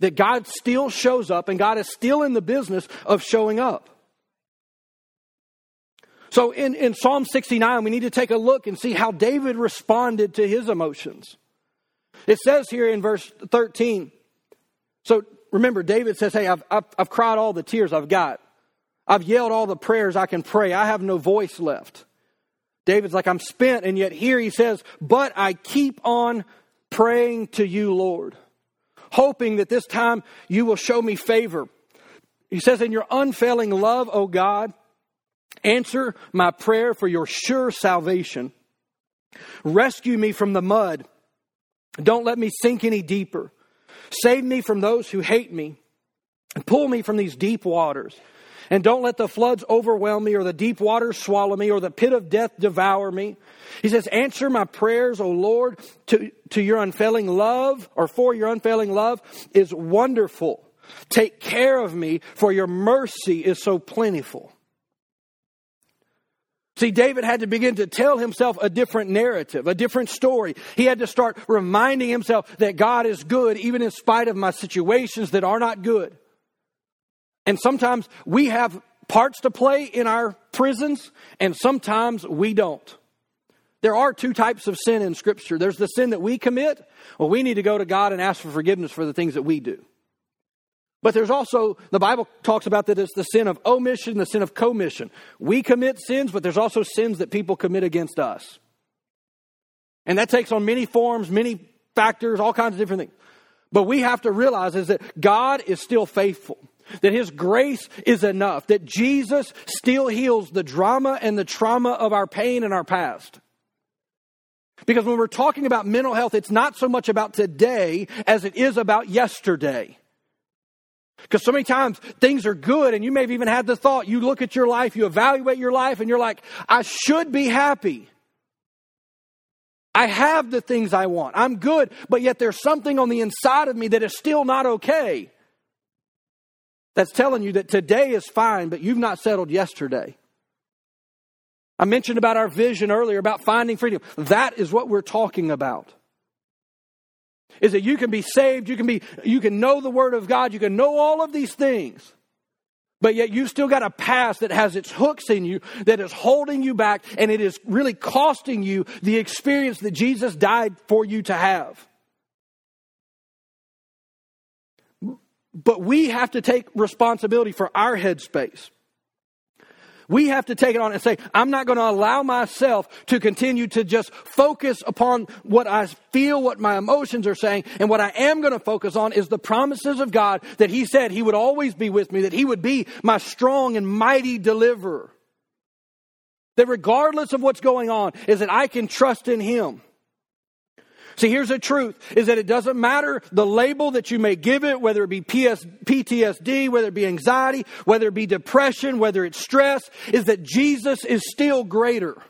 that God still shows up and God is still in the business of showing up. So in, in Psalm 69, we need to take a look and see how David responded to his emotions. It says here in verse 13, so remember, David says, Hey, I've, I've, I've cried all the tears I've got. I've yelled all the prayers I can pray. I have no voice left. David's like, I'm spent. And yet here he says, But I keep on praying to you, Lord, hoping that this time you will show me favor. He says, In your unfailing love, O God, answer my prayer for your sure salvation. Rescue me from the mud don't let me sink any deeper. Save me from those who hate me and pull me from these deep waters. And don't let the floods overwhelm me or the deep waters swallow me or the pit of death devour me. He says, answer my prayers, O Lord, to, to your unfailing love or for your unfailing love is wonderful. Take care of me for your mercy is so plentiful. See, David had to begin to tell himself a different narrative, a different story. He had to start reminding himself that God is good even in spite of my situations that are not good. And sometimes we have parts to play in our prisons, and sometimes we don't. There are two types of sin in Scripture. There's the sin that we commit. Well, we need to go to God and ask for forgiveness for the things that we do. But there's also, the Bible talks about that it's the sin of omission, the sin of commission. We commit sins, but there's also sins that people commit against us. And that takes on many forms, many factors, all kinds of different things. But we have to realize is that God is still faithful. That His grace is enough. That Jesus still heals the drama and the trauma of our pain and our past. Because when we're talking about mental health, it's not so much about today as it is about yesterday. Because so many times things are good, and you may have even had the thought, you look at your life, you evaluate your life, and you're like, I should be happy. I have the things I want. I'm good, but yet there's something on the inside of me that is still not okay. That's telling you that today is fine, but you've not settled yesterday. I mentioned about our vision earlier about finding freedom. That is what we're talking about is that you can be saved, you can be you can know the word of God, you can know all of these things. But yet you've still got a past that has its hooks in you that is holding you back and it is really costing you the experience that Jesus died for you to have. But we have to take responsibility for our headspace. We have to take it on and say, I'm not going to allow myself to continue to just focus upon what I feel, what my emotions are saying. And what I am going to focus on is the promises of God that He said He would always be with me, that He would be my strong and mighty deliverer. That regardless of what's going on, is that I can trust in Him. See, here's the truth is that it doesn't matter the label that you may give it, whether it be PS, PTSD, whether it be anxiety, whether it be depression, whether it's stress, is that Jesus is still greater.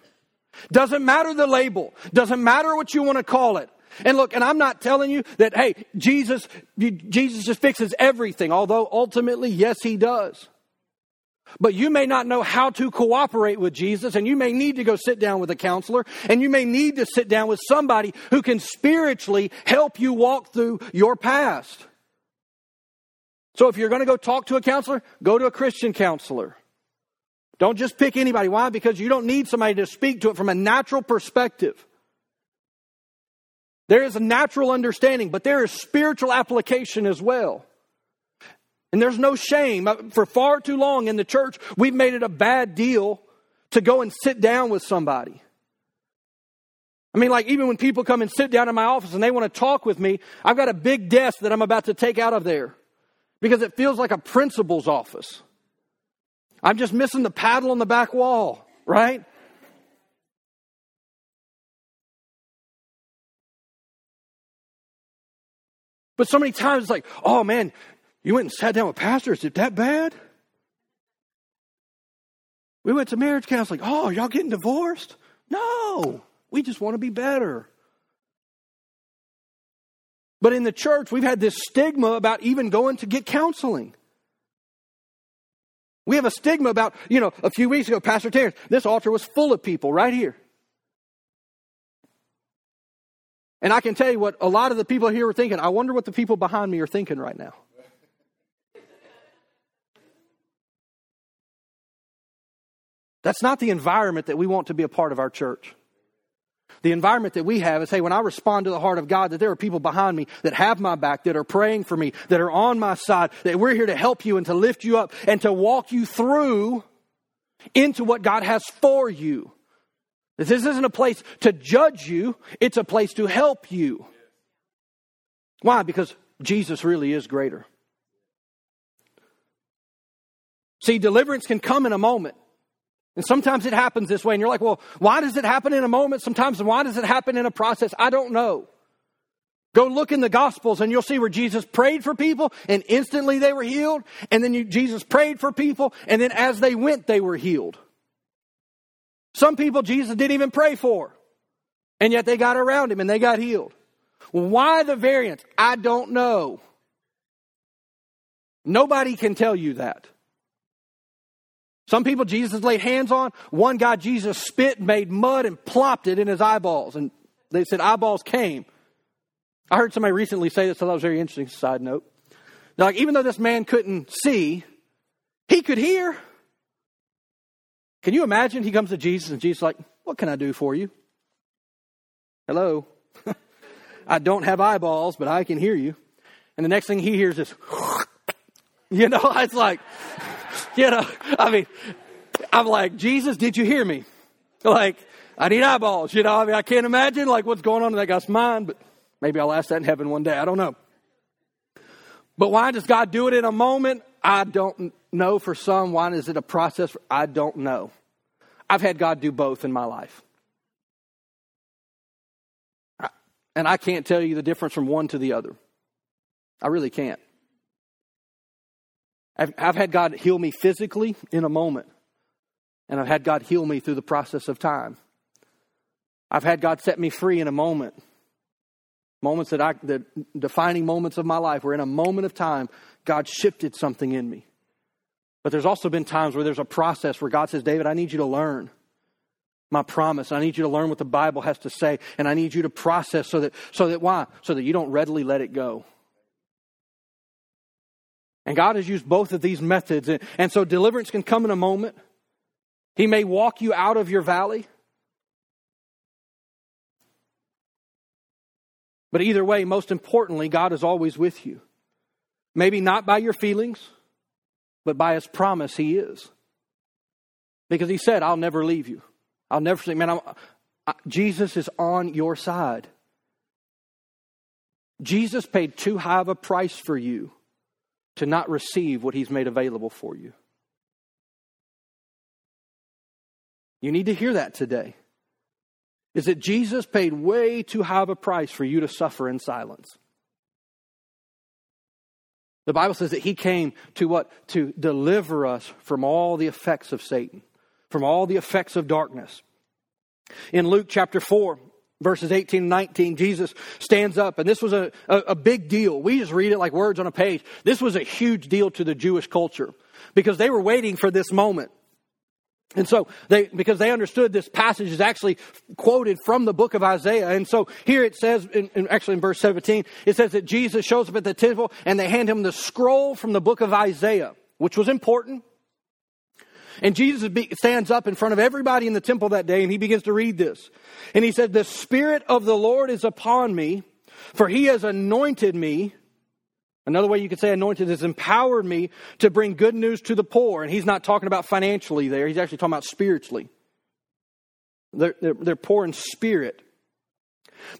Doesn't matter the label. Doesn't matter what you want to call it. And look, and I'm not telling you that, hey, Jesus, Jesus just fixes everything, although ultimately, yes, he does. But you may not know how to cooperate with Jesus, and you may need to go sit down with a counselor, and you may need to sit down with somebody who can spiritually help you walk through your past. So if you're going to go talk to a counselor, go to a Christian counselor. Don't just pick anybody. Why? Because you don't need somebody to speak to it from a natural perspective. There is a natural understanding, but there is spiritual application as well. And there's no shame. Uh, for far too long in the church, we've made it a bad deal to go and sit down with somebody. I mean, like, even when people come and sit down in my office and they want to talk with me, I've got a big desk that I'm about to take out of there because it feels like a principal's office. I'm just missing the paddle on the back wall, right? But so many times it's like, oh man, you went and sat down with pastors. Is it that bad? We went to marriage counseling. Oh, y'all getting divorced? No, we just want to be better. But in the church, we've had this stigma about even going to get counseling. We have a stigma about, you know, a few weeks ago, Pastor Terrence, this altar was full of people right here. And I can tell you what a lot of the people here were thinking. I wonder what the people behind me are thinking right now. That's not the environment that we want to be a part of our church. The environment that we have is hey, when I respond to the heart of God, that there are people behind me that have my back, that are praying for me, that are on my side, that we're here to help you and to lift you up and to walk you through into what God has for you. This isn't a place to judge you, it's a place to help you. Why? Because Jesus really is greater. See, deliverance can come in a moment. And sometimes it happens this way, and you're like, well, why does it happen in a moment? Sometimes, why does it happen in a process? I don't know. Go look in the Gospels, and you'll see where Jesus prayed for people, and instantly they were healed. And then you, Jesus prayed for people, and then as they went, they were healed. Some people Jesus didn't even pray for, and yet they got around him and they got healed. Why the variance? I don't know. Nobody can tell you that. Some people Jesus laid hands on. One guy Jesus spit, made mud, and plopped it in his eyeballs. And they said eyeballs came. I heard somebody recently say this, so that was very interesting. Side note. They're like, even though this man couldn't see, he could hear. Can you imagine? He comes to Jesus and Jesus like, What can I do for you? Hello. I don't have eyeballs, but I can hear you. And the next thing he hears is, you know, it's like, you know, I mean, I'm like, Jesus, did you hear me? Like, I need eyeballs, you know. I mean, I can't imagine like what's going on in that guy's mind, but maybe I'll ask that in heaven one day. I don't know. But why does God do it in a moment? I don't know. For some, why is it a process? I don't know. I've had God do both in my life. And I can't tell you the difference from one to the other. I really can't. I've, I've had God heal me physically in a moment, and I've had God heal me through the process of time. I've had God set me free in a moment. Moments that I, the defining moments of my life, where in a moment of time, God shifted something in me. But there's also been times where there's a process where God says, David, I need you to learn my promise. I need you to learn what the Bible has to say, and I need you to process so that, so that why? So that you don't readily let it go. And God has used both of these methods. And so deliverance can come in a moment. He may walk you out of your valley. But either way, most importantly, God is always with you. Maybe not by your feelings, but by his promise, he is. Because he said, I'll never leave you. I'll never say, man, I, Jesus is on your side. Jesus paid too high of a price for you to not receive what he's made available for you. You need to hear that today. Is that Jesus paid way too high of a price for you to suffer in silence. The Bible says that he came to what? To deliver us from all the effects of Satan, from all the effects of darkness. In Luke chapter 4, verses 18 and 19, Jesus stands up, and this was a, a, a, big deal. We just read it like words on a page. This was a huge deal to the Jewish culture because they were waiting for this moment. And so they, because they understood this passage is actually quoted from the book of Isaiah. And so here it says, in, in, actually in verse 17, it says that Jesus shows up at the temple and they hand him the scroll from the book of Isaiah, which was important. And Jesus stands up in front of everybody in the temple that day and he begins to read this. And he said, The Spirit of the Lord is upon me, for he has anointed me. Another way you could say anointed is empowered me to bring good news to the poor. And he's not talking about financially there, he's actually talking about spiritually. They're, they're, they're poor in spirit.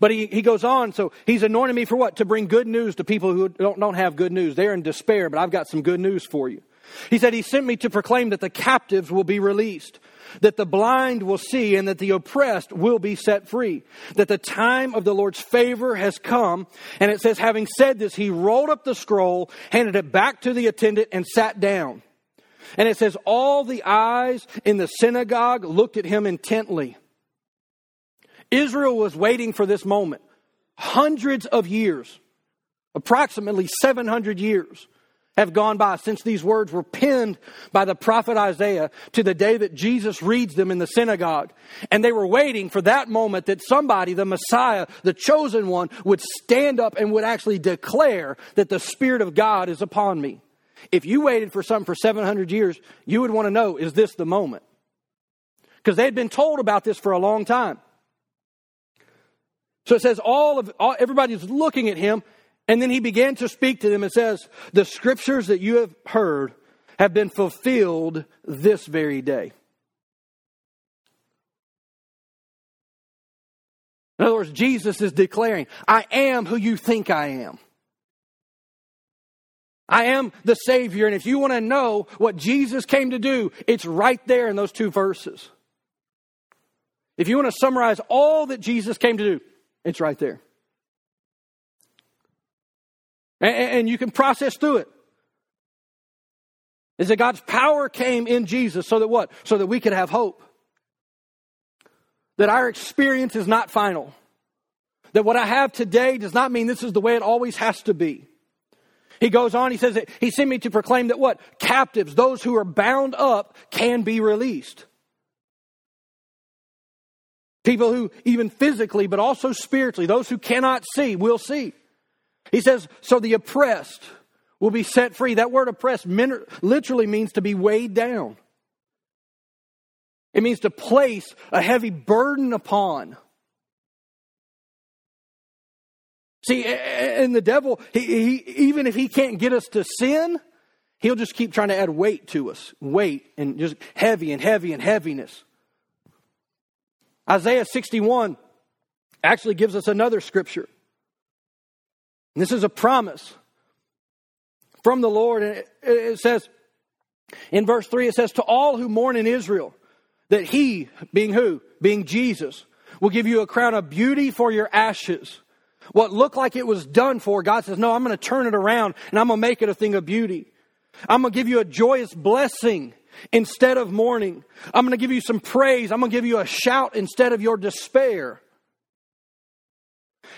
But he, he goes on, so he's anointed me for what? To bring good news to people who don't, don't have good news. They're in despair, but I've got some good news for you. He said, He sent me to proclaim that the captives will be released, that the blind will see, and that the oppressed will be set free, that the time of the Lord's favor has come. And it says, having said this, he rolled up the scroll, handed it back to the attendant, and sat down. And it says, all the eyes in the synagogue looked at him intently. Israel was waiting for this moment hundreds of years, approximately 700 years have gone by since these words were penned by the prophet Isaiah to the day that Jesus reads them in the synagogue. And they were waiting for that moment that somebody, the Messiah, the chosen one, would stand up and would actually declare that the Spirit of God is upon me. If you waited for something for 700 years, you would want to know, is this the moment? Because they had been told about this for a long time. So it says all of all, everybody's looking at him and then he began to speak to them and says, The scriptures that you have heard have been fulfilled this very day. In other words, Jesus is declaring, I am who you think I am. I am the Savior. And if you want to know what Jesus came to do, it's right there in those two verses. If you want to summarize all that Jesus came to do, it's right there. And, you can process through it. Is that God's power came in Jesus so that what? So that we could have hope. That our experience is not final. That what I have today does not mean this is the way it always has to be. He goes on, he says that he sent me to proclaim that what? Captives, those who are bound up, can be released. People who, even physically, but also spiritually, those who cannot see, will see. He says, So the oppressed will be set free. That word oppressed literally means to be weighed down, it means to place a heavy burden upon. See, and the devil, he, he, even if he can't get us to sin, he'll just keep trying to add weight to us. Weight and just heavy and heavy and heaviness. Isaiah 61 actually gives us another scripture. And this is a promise from the Lord. And it, it says, in verse 3, it says, To all who mourn in Israel, that he, being who? Being Jesus, will give you a crown of beauty for your ashes. What looked like it was done for, God says, No, I'm going to turn it around and I'm going to make it a thing of beauty. I'm going to give you a joyous blessing instead of mourning. I'm going to give you some praise. I'm going to give you a shout instead of your despair.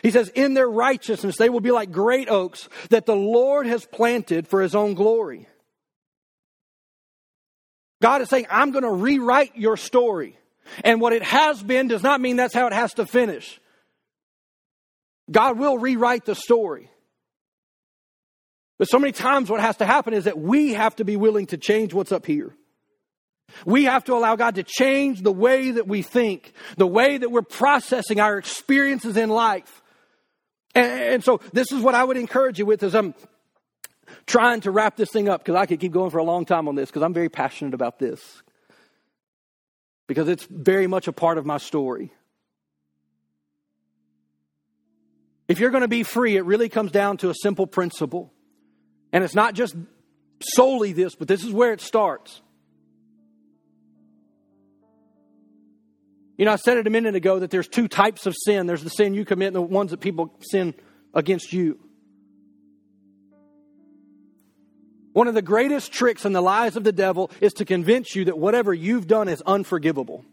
He says, In their righteousness, they will be like great oaks that the Lord has planted for his own glory. God is saying, I'm going to rewrite your story. And what it has been does not mean that's how it has to finish. God will rewrite the story. But so many times, what has to happen is that we have to be willing to change what's up here. We have to allow God to change the way that we think, the way that we're processing our experiences in life. And, so this is what I would encourage you with is um, trying to wrap this thing up because I could keep going for a long time on this because I'm very passionate about this. Because it's very much a part of my story. If you're going to be free, it really comes down to a simple principle. And it's not just solely this, but this is where it starts. You know, I said it a minute ago that there's two types of sin there's the sin you commit and the ones that people sin against you. One of the greatest tricks in the lies of the devil is to convince you that whatever you've done is unforgivable.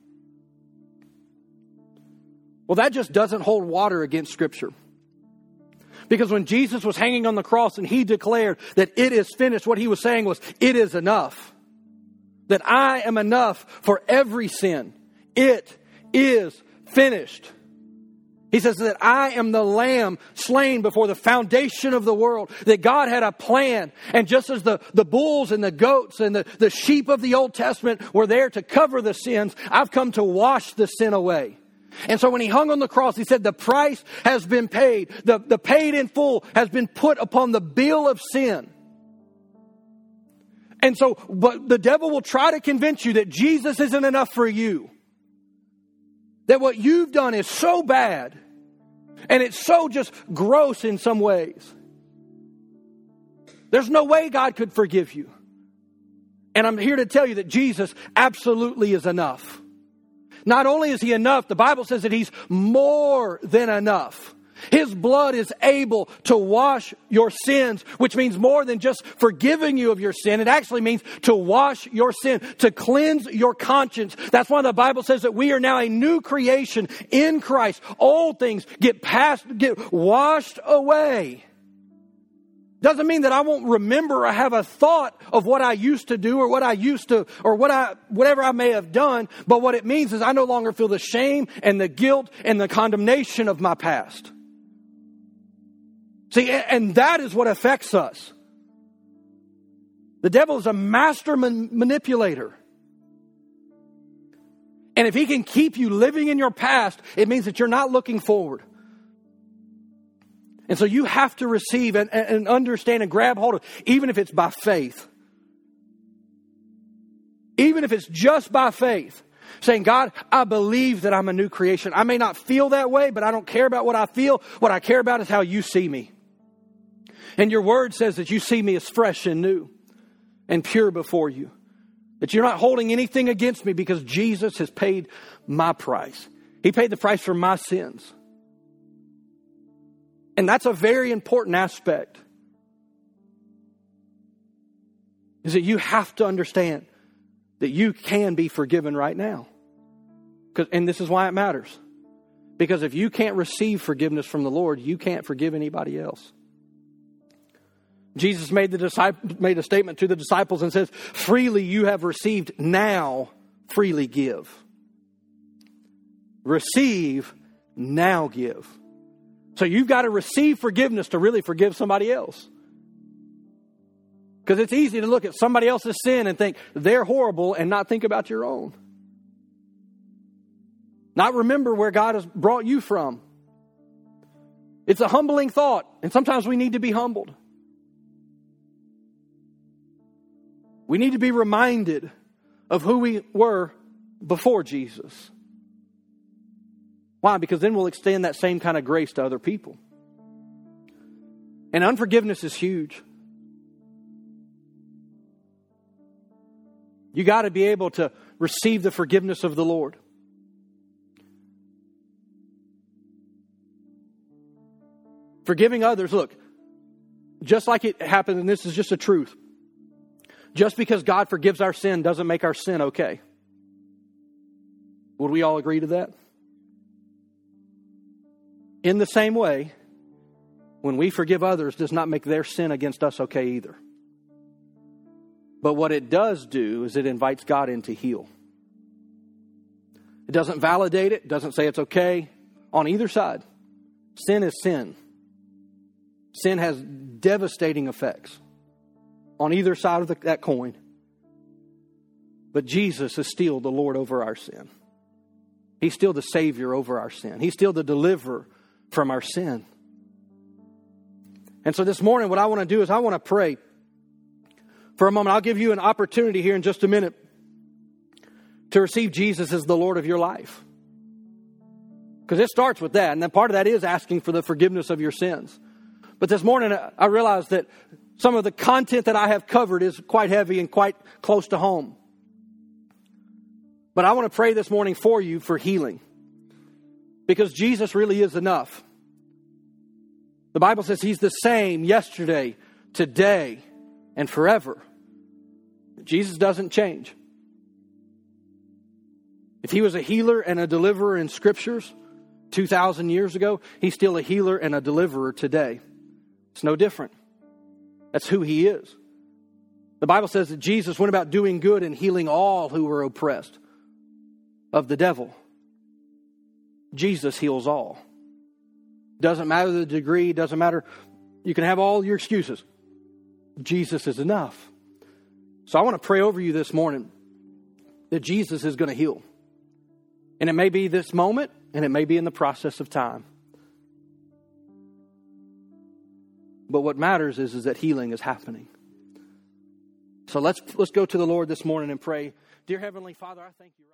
Well, that just doesn't hold water against Scripture. Because when Jesus was hanging on the cross and he declared that it is finished, what he was saying was, it is enough. That I am enough for every sin. It is finished. He says that I am the lamb slain before the foundation of the world, that God had a plan. And just as the, the bulls and the goats and the, the sheep of the Old Testament were there to cover the sins, I've come to wash the sin away. And so when he hung on the cross, he said, The price has been paid. The, the paid in full has been put upon the bill of sin. And so, but the devil will try to convince you that Jesus isn't enough for you that what you've done is so bad and it's so just gross in some ways. There's no way God could forgive you. And I'm here to tell you that Jesus absolutely is enough. Not only is he enough, the Bible says that he's more than enough. His blood is able to wash your sins, which means more than just forgiving you of your sin. It actually means to wash your sin, to cleanse your conscience. That's why the Bible says that we are now a new creation in Christ. Old things get passed, get washed away. Doesn't mean that I won't remember or have a thought of what I used to do or what I used to, or what I, whatever I may have done. But what it means is I no longer feel the shame and the guilt and the condemnation of my past. See, and that is what affects us. The devil is a master man- manipulator. And if he can keep you living in your past, it means that you're not looking forward. And so you have to receive and, and understand and grab hold of, even if it's by faith. Even if it's just by faith saying, God, I believe that I'm a new creation. I may not feel that way, but I don't care about what I feel. What I care about is how you see me. And your word says that you see me as fresh and new and pure before you. That you're not holding anything against me because Jesus has paid my price. He paid the price for my sins. And that's a very important aspect. Is that you have to understand that you can be forgiven right now. And this is why it matters. Because if you can't receive forgiveness from the Lord, you can't forgive anybody else. Jesus made, the disciple, made a statement to the disciples and says, Freely you have received, now freely give. Receive, now give. So you've got to receive forgiveness to really forgive somebody else. Because it's easy to look at somebody else's sin and think they're horrible and not think about your own. Not remember where God has brought you from. It's a humbling thought, and sometimes we need to be humbled. We need to be reminded of who we were before Jesus. Why? Because then we'll extend that same kind of grace to other people. And unforgiveness is huge. You got to be able to receive the forgiveness of the Lord. Forgiving others, look, just like it happened, and this is just a truth. Just because God forgives our sin doesn't make our sin okay. Would we all agree to that? In the same way, when we forgive others does not make their sin against us okay either. But what it does do is it invites God in to heal. It doesn't validate it, doesn't say it's okay on either side. Sin is sin. Sin has devastating effects on either side of the, that coin. But Jesus is still the Lord over our sin. He's still the Savior over our sin. He's still the deliverer from our sin. And so this morning, what I want to do is I want to pray for a moment, I'll give you an opportunity here in just a minute to receive Jesus as the Lord of your life. Because it starts with that. And then part of that is asking for the forgiveness of your sins. But this morning, I realized that some of the content that I have covered is quite heavy and quite close to home. But I want to pray this morning for you for healing. Because Jesus really is enough. The Bible says He's the same yesterday, today, and forever. Jesus doesn't change. If He was a healer and a deliverer in Scriptures, 2,000 years ago, he's still a healer and a deliverer today. It's no different. That's who he is. The Bible says that Jesus went about doing good and healing all who were oppressed of the devil. Jesus heals all. Doesn't matter the degree, doesn't matter. You can have all your excuses. Jesus is enough. So I want to pray over you this morning that Jesus is going to heal. And it may be this moment, and it may be in the process of time. But what matters is, is that healing is happening. So let's, let's go to the Lord this morning and pray. Dear Heavenly Father, I thank you